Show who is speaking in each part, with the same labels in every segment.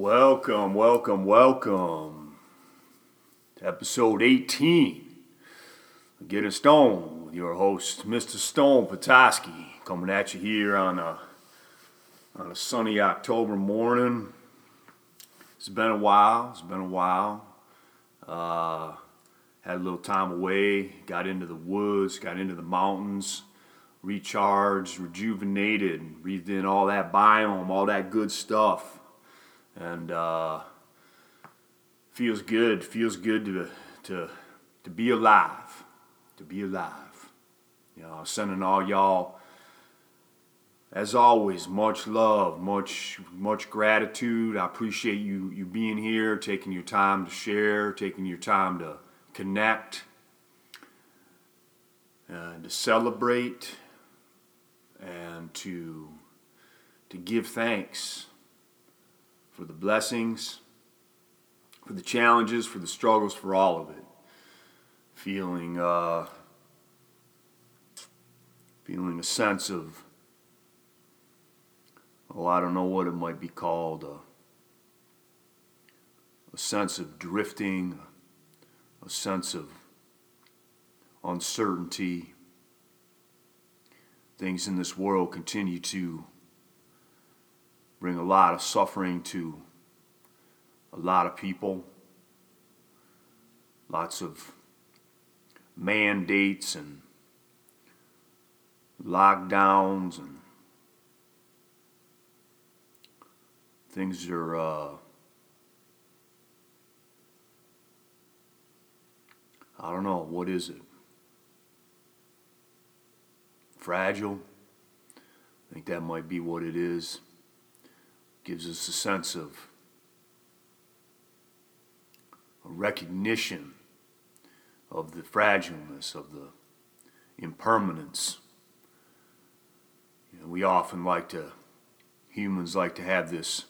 Speaker 1: Welcome, welcome, welcome to episode 18 of Getting Stone with your host, Mr. Stone Petoskey, coming at you here on a, on a sunny October morning. It's been a while, it's been a while. Uh, had a little time away, got into the woods, got into the mountains, recharged, rejuvenated, breathed in all that biome, all that good stuff and uh, feels good. Feels good to to to be alive, to be alive. You know, sending all y'all, as always, much love, much much gratitude. I appreciate you you being here, taking your time to share, taking your time to connect, and to celebrate, and to to give thanks for the blessings, for the challenges, for the struggles, for all of it. Feeling, uh, feeling a sense of, oh, I don't know what it might be called, uh, a sense of drifting, a sense of uncertainty. Things in this world continue to bring a lot of suffering to a lot of people. Lots of mandates and lockdowns and things are uh, I don't know what is it? Fragile. I think that might be what it is gives us a sense of a recognition of the fragileness, of the impermanence. You know, we often like to, humans like to have this,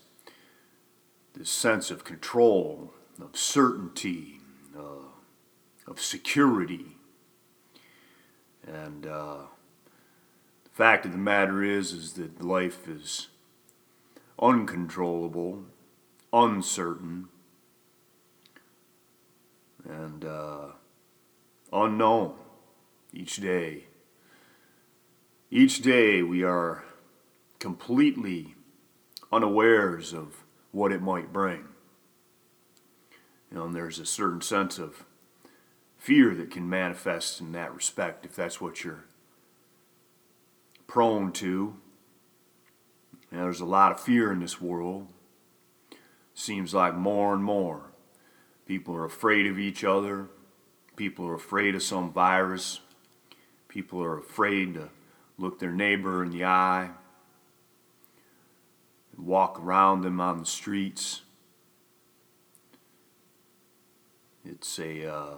Speaker 1: this sense of control, of certainty, uh, of security. And uh, the fact of the matter is, is that life is uncontrollable, uncertain, and uh, unknown each day. Each day we are completely unawares of what it might bring. And there's a certain sense of fear that can manifest in that respect if that's what you're prone to know, there's a lot of fear in this world. Seems like more and more people are afraid of each other. People are afraid of some virus. People are afraid to look their neighbor in the eye, and walk around them on the streets. It's a uh,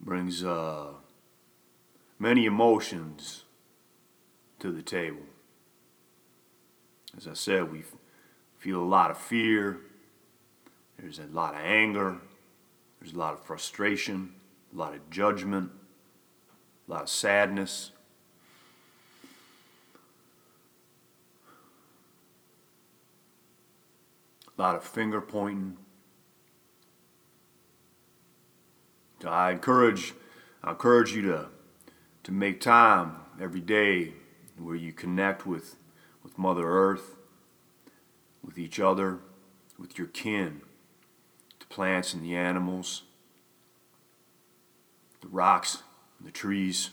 Speaker 1: brings uh, many emotions to the table. As I said, we feel a lot of fear, there's a lot of anger, there's a lot of frustration, a lot of judgment, a lot of sadness. A lot of finger pointing. So I encourage, I encourage you to, to make time every day where you connect with, with Mother Earth, with each other, with your kin, the plants and the animals, the rocks and the trees.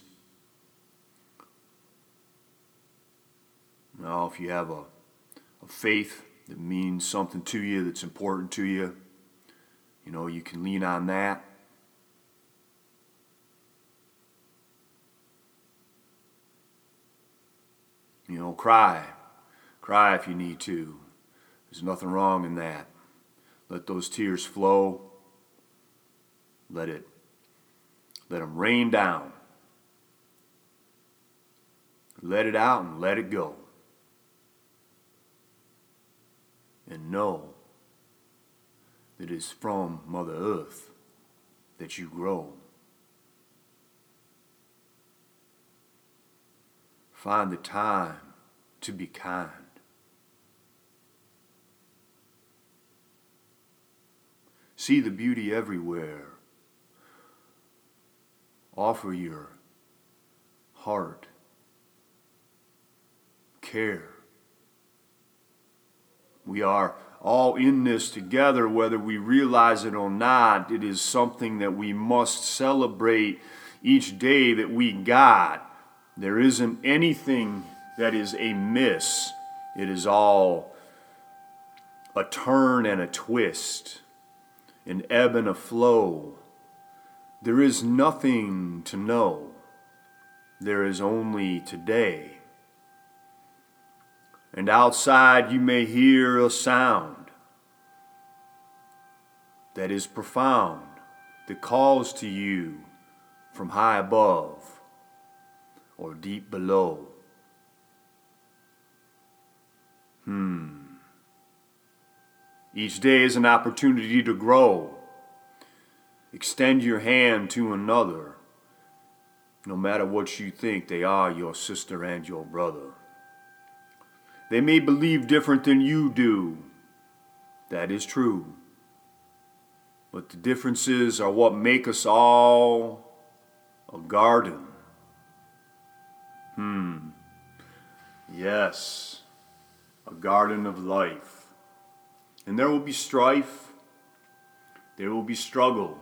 Speaker 1: Now, if you have a, a faith that means something to you, that's important to you, you know, you can lean on that. You know, cry. Cry if you need to. There's nothing wrong in that. Let those tears flow. Let it let them rain down. Let it out and let it go. And know that it is from Mother Earth that you grow. Find the time to be kind. See the beauty everywhere. Offer your heart, care. We are all in this together, whether we realize it or not. It is something that we must celebrate each day that we got there isn't anything that is amiss, it is all a turn and a twist, an ebb and a flow. There is nothing to know, there is only today. And outside you may hear a sound that is profound, that calls to you from high above or deep below. Hmm. Each day is an opportunity to grow. Extend your hand to another, no matter what you think they are your sister and your brother. They may believe different than you do. That is true. But the differences are what make us all a garden. Hmm. Yes, a garden of life. And there will be strife, there will be struggle.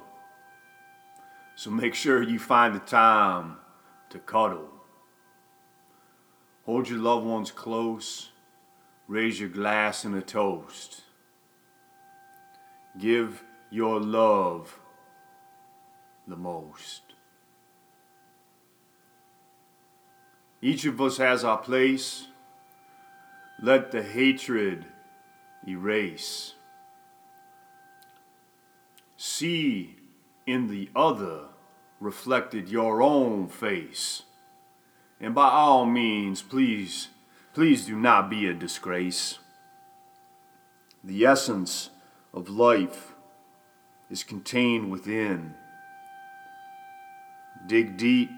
Speaker 1: So make sure you find the time to cuddle. Hold your loved ones close Raise your glass in a toast. Give your love the most. Each of us has our place. Let the hatred erase. See in the other reflected your own face. And by all means, please Please do not be a disgrace. The essence of life is contained within. Dig deep,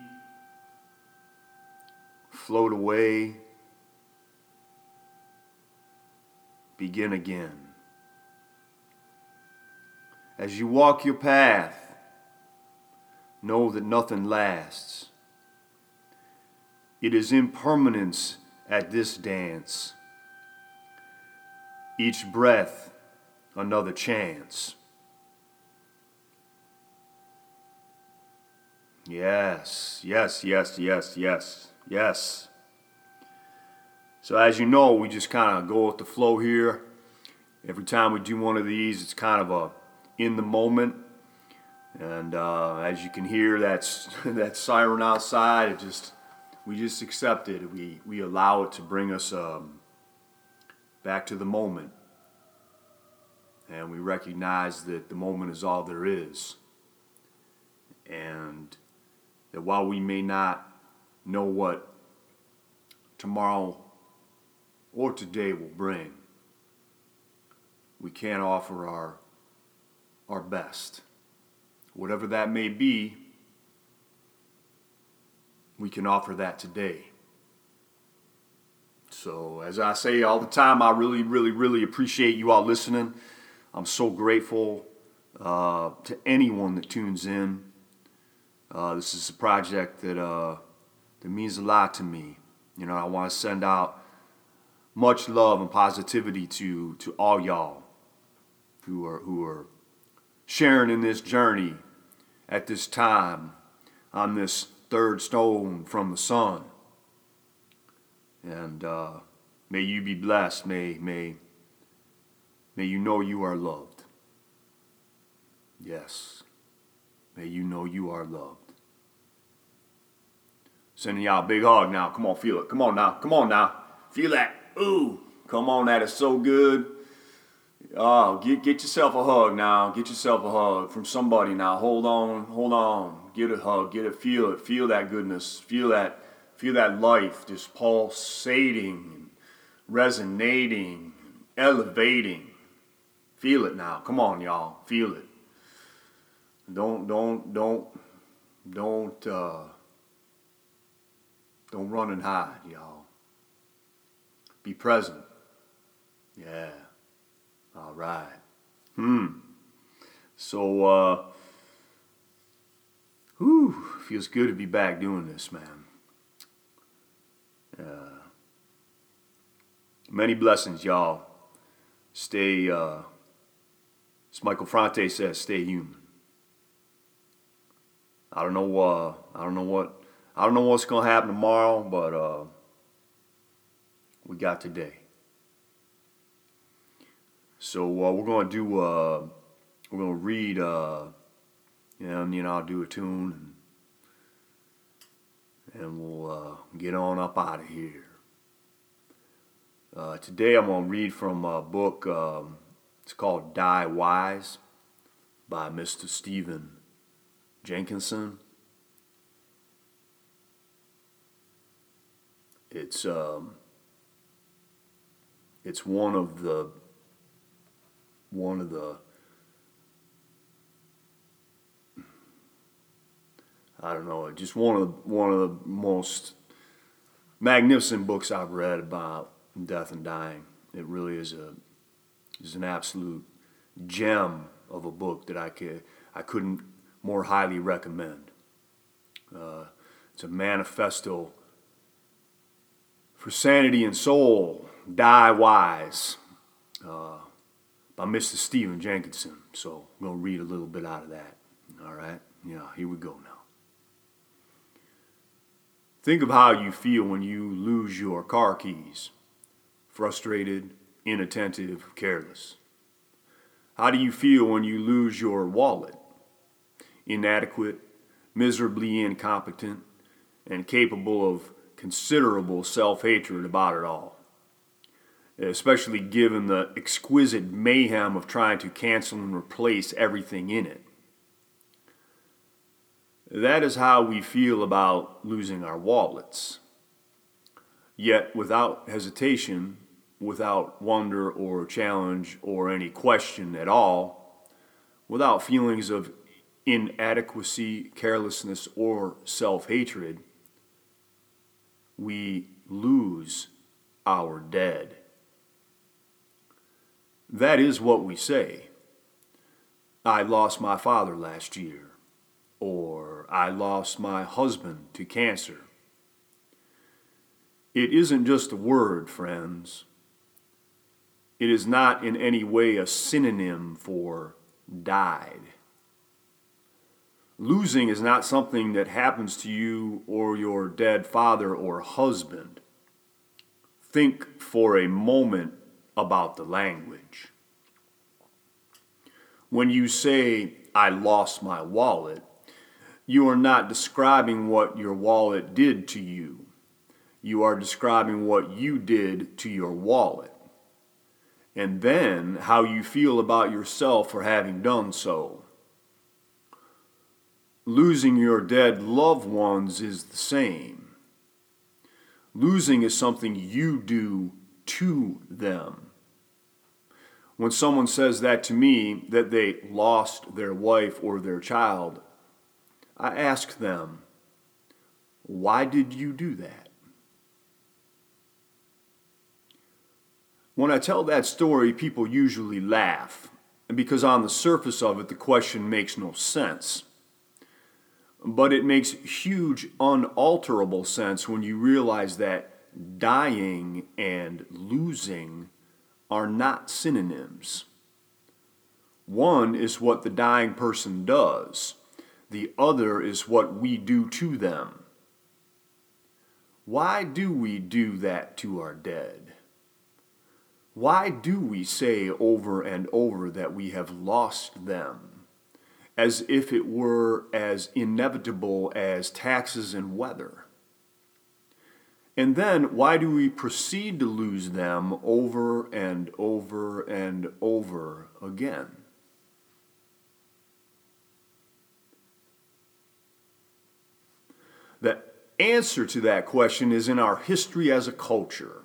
Speaker 1: float away, begin again. As you walk your path, know that nothing lasts. It is impermanence at this dance. Each breath, another chance. Yes, yes, yes, yes, yes, yes. So, as you know, we just kind of go with the flow here. Every time we do one of these, it's kind of a in the moment. And uh, as you can hear, that's that siren outside. It just we just accept it. We, we allow it to bring us um, back to the moment. And we recognize that the moment is all there is. And that while we may not know what tomorrow or today will bring, we can't offer our, our best. Whatever that may be, we can offer that today. So, as I say all the time, I really, really, really appreciate you all listening. I'm so grateful uh, to anyone that tunes in. Uh, this is a project that uh, that means a lot to me. You know, I want to send out much love and positivity to to all y'all who are who are sharing in this journey at this time on this third stone from the sun. And uh, may you be blessed. May, may, may you know you are loved. Yes. May you know you are loved. Sending y'all a big hug now. Come on, feel it. Come on now. Come on now. Feel that. Ooh. Come on, that is so good. Oh, get get yourself a hug now. Get yourself a hug from somebody now. Hold on, hold on. Get a hug. Get it. Feel it. Feel that goodness. Feel that. Feel that life just pulsating, resonating, elevating. Feel it now. Come on, y'all. Feel it. Don't don't don't don't uh, don't run and hide, y'all. Be present. Yeah. All right. Hmm. So, uh, whew, feels good to be back doing this, man. Uh, many blessings, y'all. Stay, uh, as Michael Franti says, stay human. I don't know, uh, I don't know what, I don't know what's gonna happen tomorrow, but uh, we got today. So uh, we're gonna do. Uh, we're gonna read. Uh, and you know, I'll do a tune, and, and we'll uh, get on up out of here. Uh, today I'm gonna read from a book. Um, it's called Die Wise by Mr. Stephen Jenkinson. It's um, it's one of the one of the I don't know, just one of the, one of the most magnificent books I've read about death and dying. It really is a is an absolute gem of a book that I could I couldn't more highly recommend. Uh, it's a manifesto for sanity and soul. Die wise. Uh, by Mr. Stephen Jenkinson. So I'm going to read a little bit out of that. All right? Yeah, here we go now. Think of how you feel when you lose your car keys frustrated, inattentive, careless. How do you feel when you lose your wallet? Inadequate, miserably incompetent, and capable of considerable self hatred about it all especially given the exquisite mayhem of trying to cancel and replace everything in it. That is how we feel about losing our wallets. Yet, without hesitation, without wonder or challenge or any question at all, without feelings of inadequacy, carelessness, or self hatred, we lose our dead. That is what we say. I lost my father last year, or I lost my husband to cancer. It isn't just a word, friends. It is not in any way a synonym for died. Losing is not something that happens to you or your dead father or husband. Think for a moment about the language. When you say, I lost my wallet, you are not describing what your wallet did to you. You are describing what you did to your wallet. And then how you feel about yourself for having done so. Losing your dead loved ones is the same. Losing is something you do to them when someone says that to me, that they lost their wife or their child, I ask them, why did you do that? When I tell that story, people usually laugh, because on the surface of it, the question makes no sense. But it makes huge, unalterable sense when you realize that dying and losing are not synonyms. One is what the dying person does, the other is what we do to them. Why do we do that to our dead? Why do we say over and over that we have lost them, as if it were as inevitable as taxes and weather? And then why do we proceed to lose them over and over and over again? The answer to that question is in our history as a culture.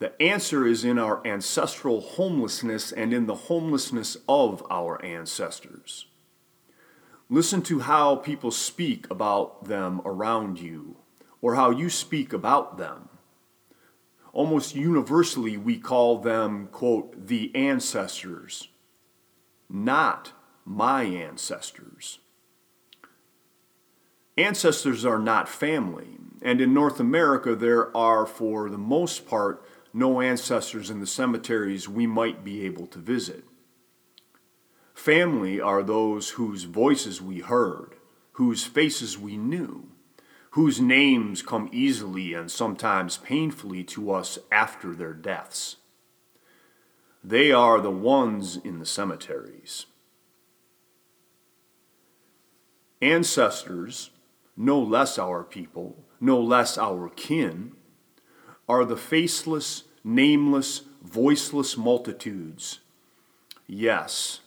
Speaker 1: The answer is in our ancestral homelessness and in the homelessness of our ancestors. Listen to how people speak about them around you or how you speak about them. Almost universally, we call them, quote, the ancestors, not my ancestors. Ancestors are not family, and in North America, there are, for the most part, no ancestors in the cemeteries we might be able to visit. Family are those whose voices we heard, whose faces we knew, whose names come easily and sometimes painfully to us after their deaths. They are the ones in the cemeteries. Ancestors, no less our people, no less our kin, are the faceless, nameless, voiceless multitudes. Yes,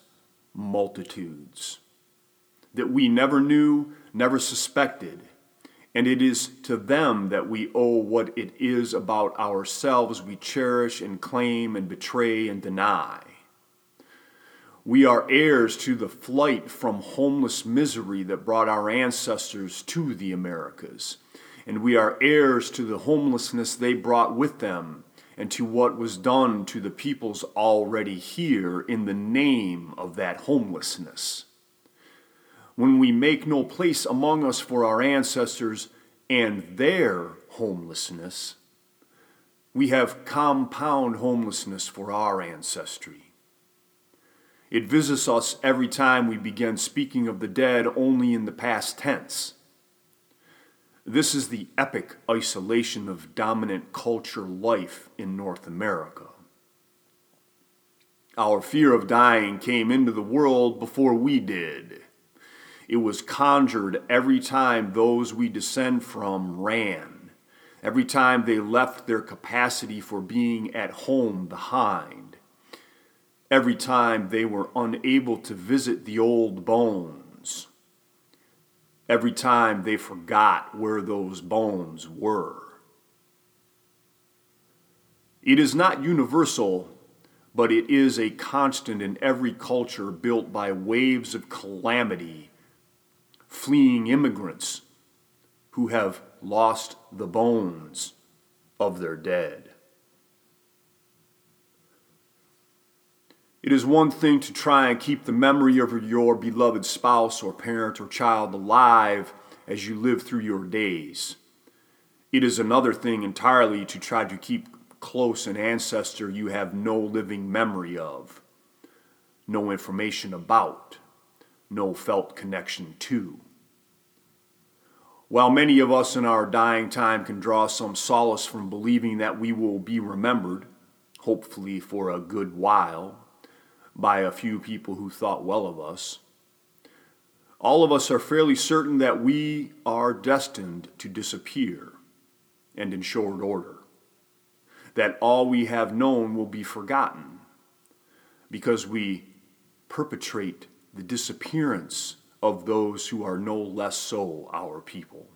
Speaker 1: multitudes. That we never knew, never suspected. And it is to them that we owe what it is about ourselves we cherish and claim and betray and deny. We are heirs to the flight from homeless misery that brought our ancestors to the Americas. And we are heirs to the homelessness they brought with them and to what was done to the peoples already here in the name of that homelessness. When we make no place among us for our ancestors and their homelessness, we have compound homelessness for our ancestry. It visits us every time we begin speaking of the dead only in the past tense. This is the epic isolation of dominant culture life in North America. Our fear of dying came into the world before we did. It was conjured every time those we descend from ran, every time they left their capacity for being at home behind every time they were unable to visit the old bones, every time they forgot where those bones were. It is not universal, but it is a constant in every culture built by waves of calamity, fleeing immigrants who have lost the bones of their dead. It is one thing to try and keep the memory of your beloved spouse or parent or child alive as you live through your days. It is another thing entirely to try to keep close an ancestor you have no living memory of, no information about, no felt connection to. While many of us in our dying time can draw some solace from believing that we will be remembered, hopefully for a good while, by a few people who thought well of us. All of us are fairly certain that we are destined to disappear, and in short order. That all we have known will be forgotten, because we perpetrate the disappearance of those who are no less so our people.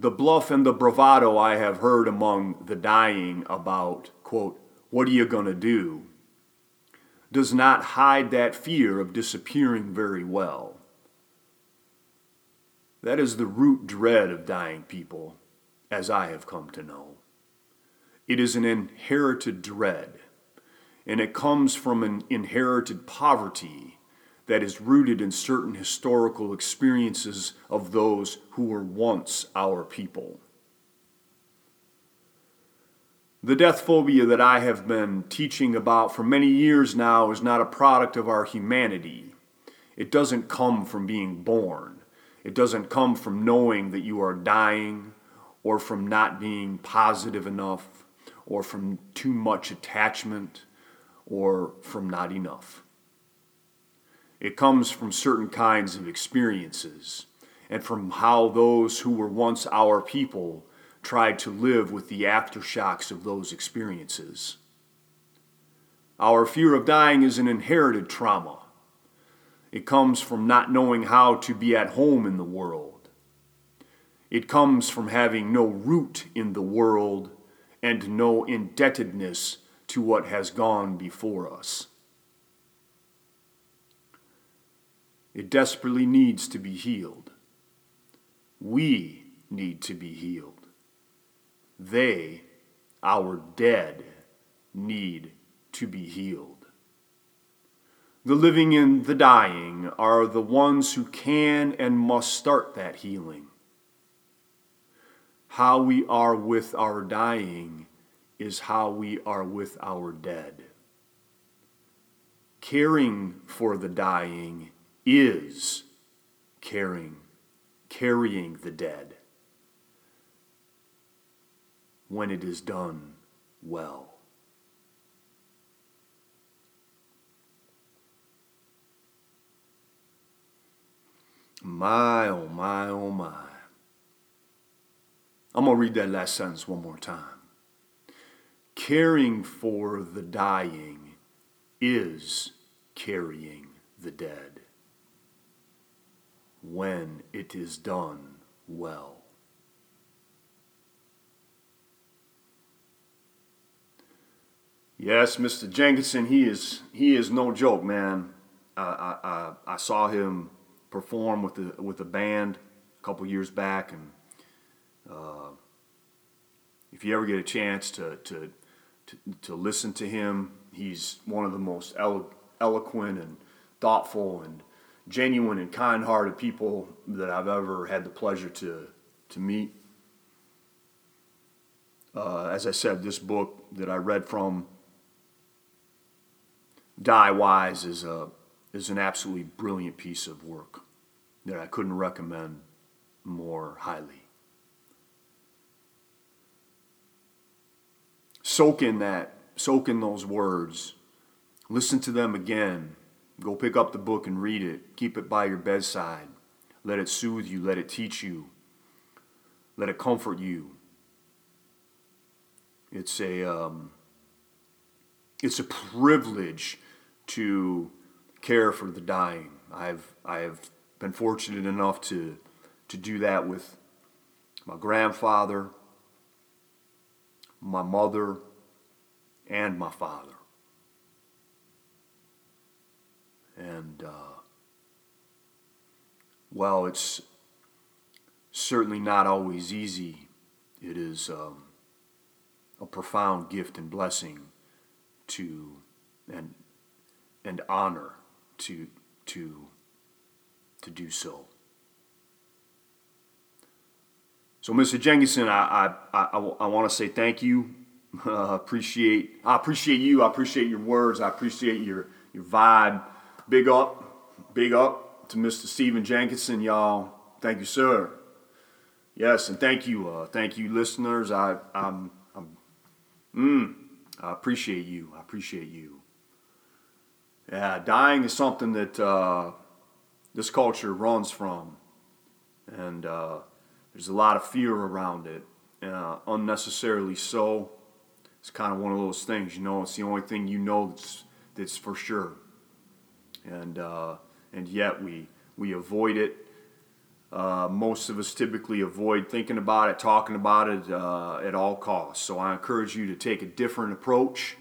Speaker 1: The bluff and the bravado I have heard among the dying about, quote, what are you going to do? Does not hide that fear of disappearing very well. That is the root dread of dying people, as I have come to know. It is an inherited dread, and it comes from an inherited poverty that is rooted in certain historical experiences of those who were once our people. The death phobia that I have been teaching about for many years now is not a product of our humanity. It doesn't come from being born. It doesn't come from knowing that you are dying or from not being positive enough or from too much attachment or from not enough. It comes from certain kinds of experiences and from how those who were once our people tried to live with the aftershocks of those experiences. Our fear of dying is an inherited trauma. It comes from not knowing how to be at home in the world. It comes from having no root in the world and no indebtedness to what has gone before us. It desperately needs to be healed. We need to be healed. They, our dead, need to be healed. the living and the dying are the ones who can and must start that healing. How we are with our dying is how we are with our dead. Caring for the dying is caring, carrying the dead when it is done well. My, oh my, oh my. I'm going to read that last sentence one more time. Caring for the dying is carrying the dead when it is done well. Yes, Mr. Jenkinson, he is he is no joke, man. I, I, I saw him perform with the with the band a couple years back, and uh, if you ever get a chance to, to to to listen to him, he's one of the most elo- eloquent and thoughtful and genuine and kind-hearted people that I've ever had the pleasure to to meet. Uh, as I said, this book that I read from Die Wise is a is an absolutely brilliant piece of work that I couldn't recommend more highly. Soak in that, soak in those words, listen to them again. Go pick up the book and read it. Keep it by your bedside. Let it soothe you, let it teach you, let it comfort you. It's a um, it's a privilege to care for the dying. I've I've been fortunate enough to to do that with my grandfather, my mother, and my father. And uh, well, it's certainly not always easy. It is um, a profound gift and blessing to and honor to to to do so. So, Mr. Jenkinson, I I, I, I want to say thank you. Uh, appreciate I appreciate you. I appreciate your words. I appreciate your your vibe. Big up, big up to Mr. Stephen Jenkinson, y'all. Thank you, sir. Yes, and thank you, uh, thank you, listeners. I I'm, I'm mm, I appreciate you. I appreciate you. Yeah, dying is something that uh, this culture runs from, and uh, there's a lot of fear around it, uh, unnecessarily so. It's kind of one of those things, you know. It's the only thing you know that's that's for sure, and uh, and yet we we avoid it. Uh, most of us typically avoid thinking about it, talking about it uh, at all costs. So I encourage you to take a different approach,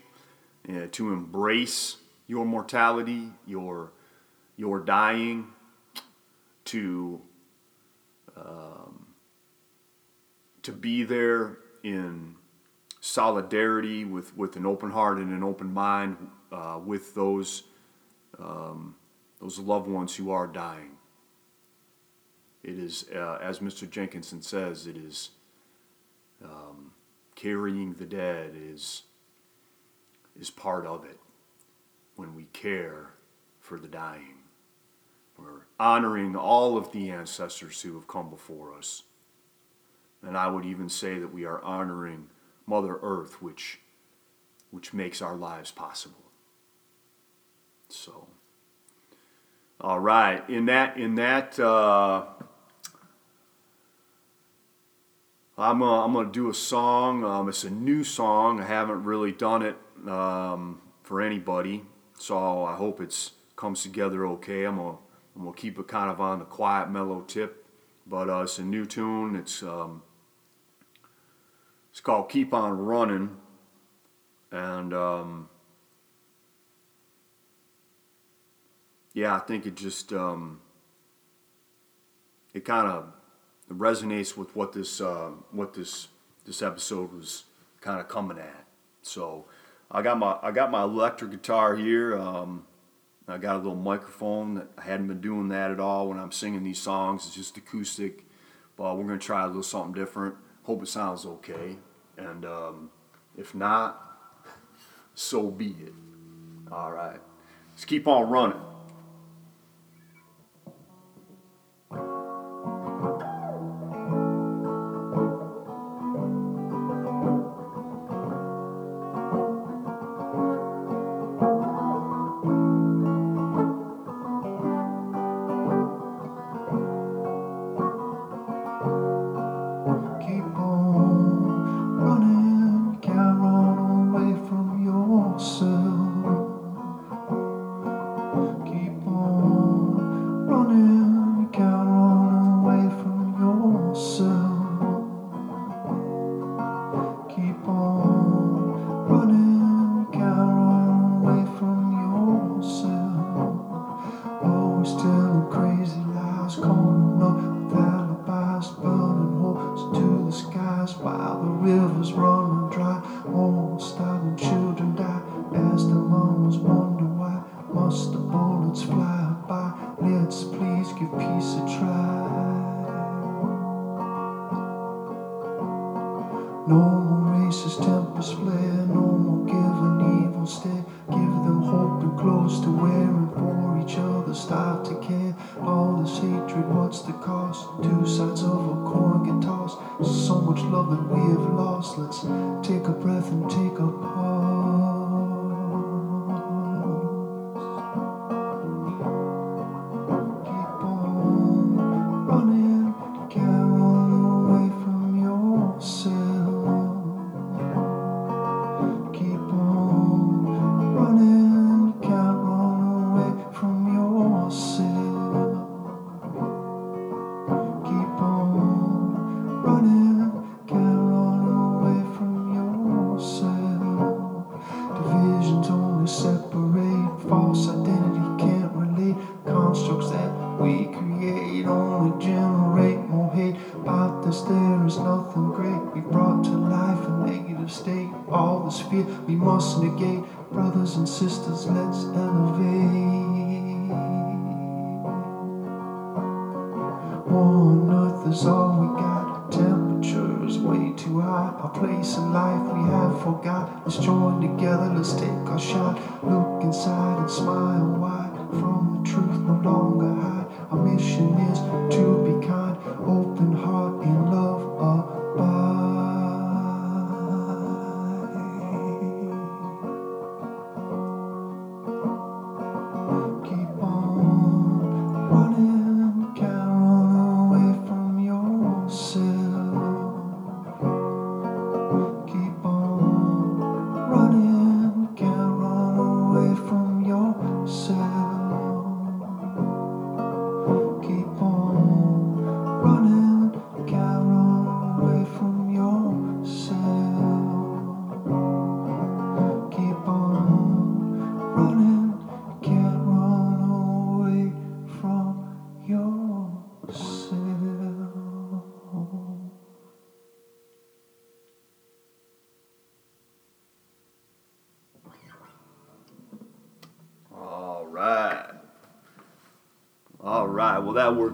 Speaker 1: to embrace your mortality, your your dying, to um, to be there in solidarity with, with an open heart and an open mind uh, with those um, those loved ones who are dying. It is, uh, as Mr. Jenkinson says, it is um, carrying the dead is is part of it when we care for the dying. We're honoring all of the ancestors who have come before us. And I would even say that we are honoring Mother Earth, which, which makes our lives possible. So, all right, in that, in that, uh, I'm, uh, I'm to do a song. Um, it's a new song. I haven't really done it um, for anybody. So I hope it comes together okay. I'm gonna, I'm gonna keep it kind of on the quiet, mellow tip, but uh, it's a new tune. It's um, it's called "Keep On Running," and um, yeah, I think it just um, it kind of resonates with what this uh, what this this episode was kind of coming at. So I got my I got my electric guitar here. Um, I got a little microphone that I hadn't been doing that at all when I'm singing these songs. It's just acoustic, but we're gonna try a little something different. Hope it sounds okay, and um, if not, so be it. All right, let's keep on running. That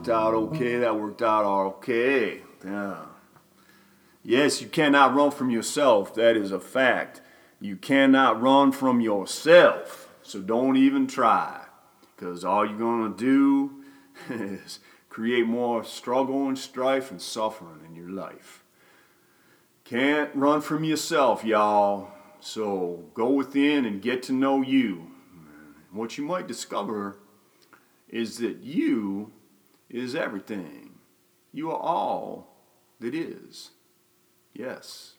Speaker 1: worked out okay. That worked out okay. Yeah. Yes, you cannot run from yourself. That is a fact. You cannot run from yourself. So don't even try. Because all you're going to do is create more struggle and strife and suffering in your life. Can't run from yourself, y'all. So go within and get to know you. What you might discover is that you is everything. You are all that is. Yes.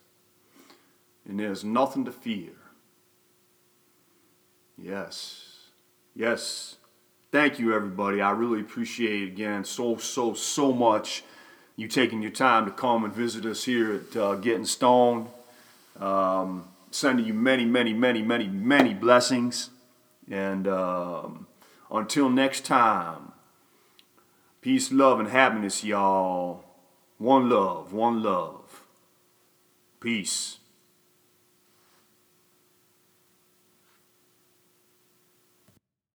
Speaker 1: And there's nothing to fear. Yes. Yes. Thank you, everybody. I really appreciate again so, so, so much you taking your time to come and visit us here at uh, Getting Stoned. Um, sending you many, many, many, many, many blessings. And um, until next time, Peace, love, and happiness, y'all. One love, one love. Peace.